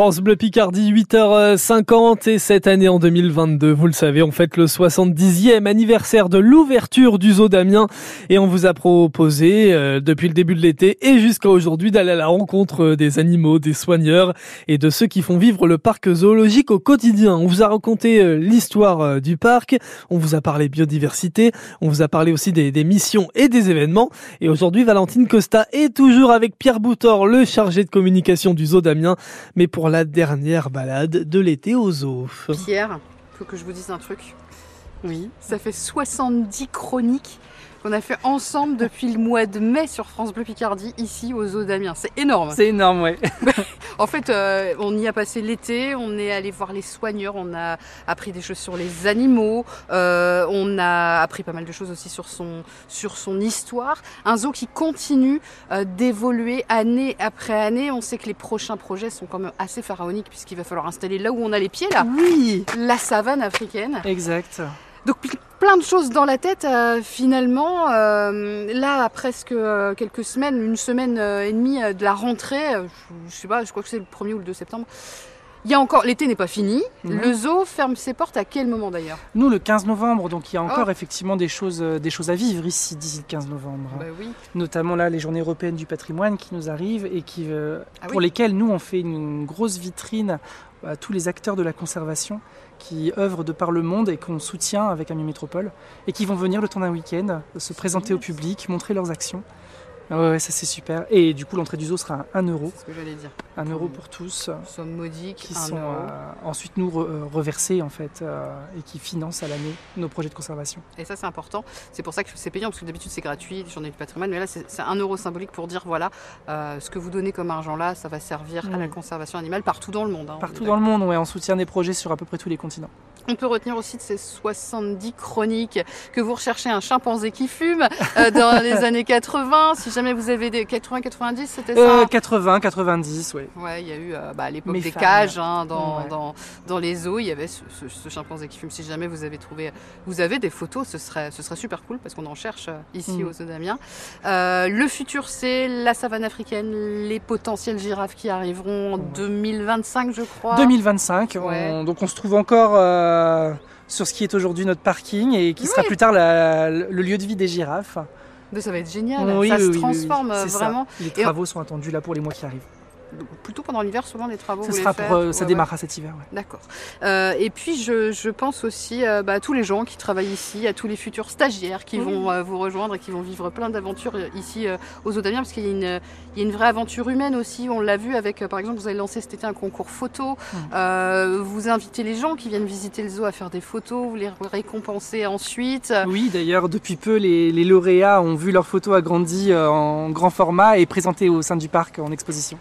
France Bleu Picardie, 8h50 et cette année en 2022, vous le savez, on fête le 70e anniversaire de l'ouverture du zoo d'Amiens et on vous a proposé euh, depuis le début de l'été et jusqu'à aujourd'hui d'aller à la rencontre des animaux, des soigneurs et de ceux qui font vivre le parc zoologique au quotidien. On vous a raconté euh, l'histoire euh, du parc, on vous a parlé biodiversité, on vous a parlé aussi des, des missions et des événements et aujourd'hui Valentine Costa est toujours avec Pierre Boutor, le chargé de communication du zoo d'Amiens, mais pour la dernière balade de l'été au zoo. Pierre, faut que je vous dise un truc. Oui. Ça fait 70 chroniques qu'on a fait ensemble depuis le mois de mai sur France Bleu Picardie, ici au zoo d'Amiens. C'est énorme. C'est énorme, ouais. en fait, euh, on y a passé l'été, on est allé voir les soigneurs, on a appris des choses sur les animaux, euh, on a appris pas mal de choses aussi sur son, sur son histoire. Un zoo qui continue euh, d'évoluer année après année. On sait que les prochains projets sont quand même assez pharaoniques puisqu'il va falloir installer là où on a les pieds, là, Oui. la savane africaine. Exact. Donc plein de choses dans la tête euh, finalement. Euh, là, à presque euh, quelques semaines, une semaine euh, et demie euh, de la rentrée, je, je sais pas, je crois que c'est le 1er ou le 2 septembre. Il y a encore, l'été n'est pas fini. Le zoo ferme ses portes à quel moment d'ailleurs? Nous, le 15 novembre, donc il y a encore Oh. effectivement des choses, euh, des choses à vivre ici d'ici le 15 novembre. Bah oui. Notamment là, les journées européennes du patrimoine qui nous arrivent et qui, euh, Ah pour oui. lesquelles nous, on fait une grosse vitrine à tous les acteurs de la conservation qui œuvrent de par le monde et qu'on soutient avec Amiens Métropole et qui vont venir le temps d'un week-end se présenter au public, montrer leurs actions. Ouais, ouais, ça c'est super. Et du coup, l'entrée du zoo sera 1 euro. C'est ce que j'allais dire. 1 euro pour tous. Nous sommes modiques, qui sont euro. euh, ensuite nous re- euh, reversés en fait euh, et qui financent à l'année nos projets de conservation. Et ça, c'est important. C'est pour ça que c'est payant, parce que d'habitude, c'est gratuit, les journées du patrimoine. Mais là, c'est c'est un euro symbolique pour dire voilà, euh, ce que vous donnez comme argent là, ça va servir à la Mm. conservation animale partout dans le monde. hein, Partout dans le monde, ouais, on soutient des projets sur à peu près tous les continents. On peut retenir aussi de ces 70 chroniques que vous recherchez un chimpanzé qui fume euh, dans les années 80. Si jamais vous avez des 80-90, c'était ça Euh, 80, 90, ouais. Ouais, il y a eu euh, bah, à l'époque des cages hein, dans, Ouais. dans, dans les zoos. Il y avait ce, ce- ce chimpanzé qui fume. Si jamais vous avez trouvé, vous avez des photos, ce serait, ce serait super cool parce qu'on en cherche euh, ici Mm. au zoo d'Amiens. Euh, le futur, c'est la savane africaine, les potentielles girafes qui arriveront en Ouais. 2025, je crois. 2025, on- Ouais. donc on se trouve encore euh, sur ce qui est aujourd'hui notre parking et qui sera Oui. plus tard la- le lieu de vie des girafes. Ça va être génial. Oui, ça oui, se transforme oui, vraiment. Les Et travaux sont attendus là pour les mois qui arrivent. Plutôt pendant l'hiver, souvent les travaux. Ça vous les sera faites. pour, euh, ça Ouais, ouais. démarrera cet hiver. ouais. D'accord. Euh, et puis je, je pense aussi euh, bah, à tous les gens qui travaillent ici, à tous les futurs stagiaires qui vont euh, vous rejoindre et qui vont vivre plein d'aventures ici euh, aux Eaux parce qu'il y, a une- il y a une vraie aventure humaine aussi. On l'a vu avec, euh, par exemple, vous avez lancé cet été un concours photo. Mm. Euh, vous invitez les gens qui viennent visiter le zoo à faire des photos, vous les récompensez ensuite. Oui, d'ailleurs, depuis peu, les, les lauréats ont vu leurs photos agrandies euh, en grand format et présentées au sein du parc en exposition.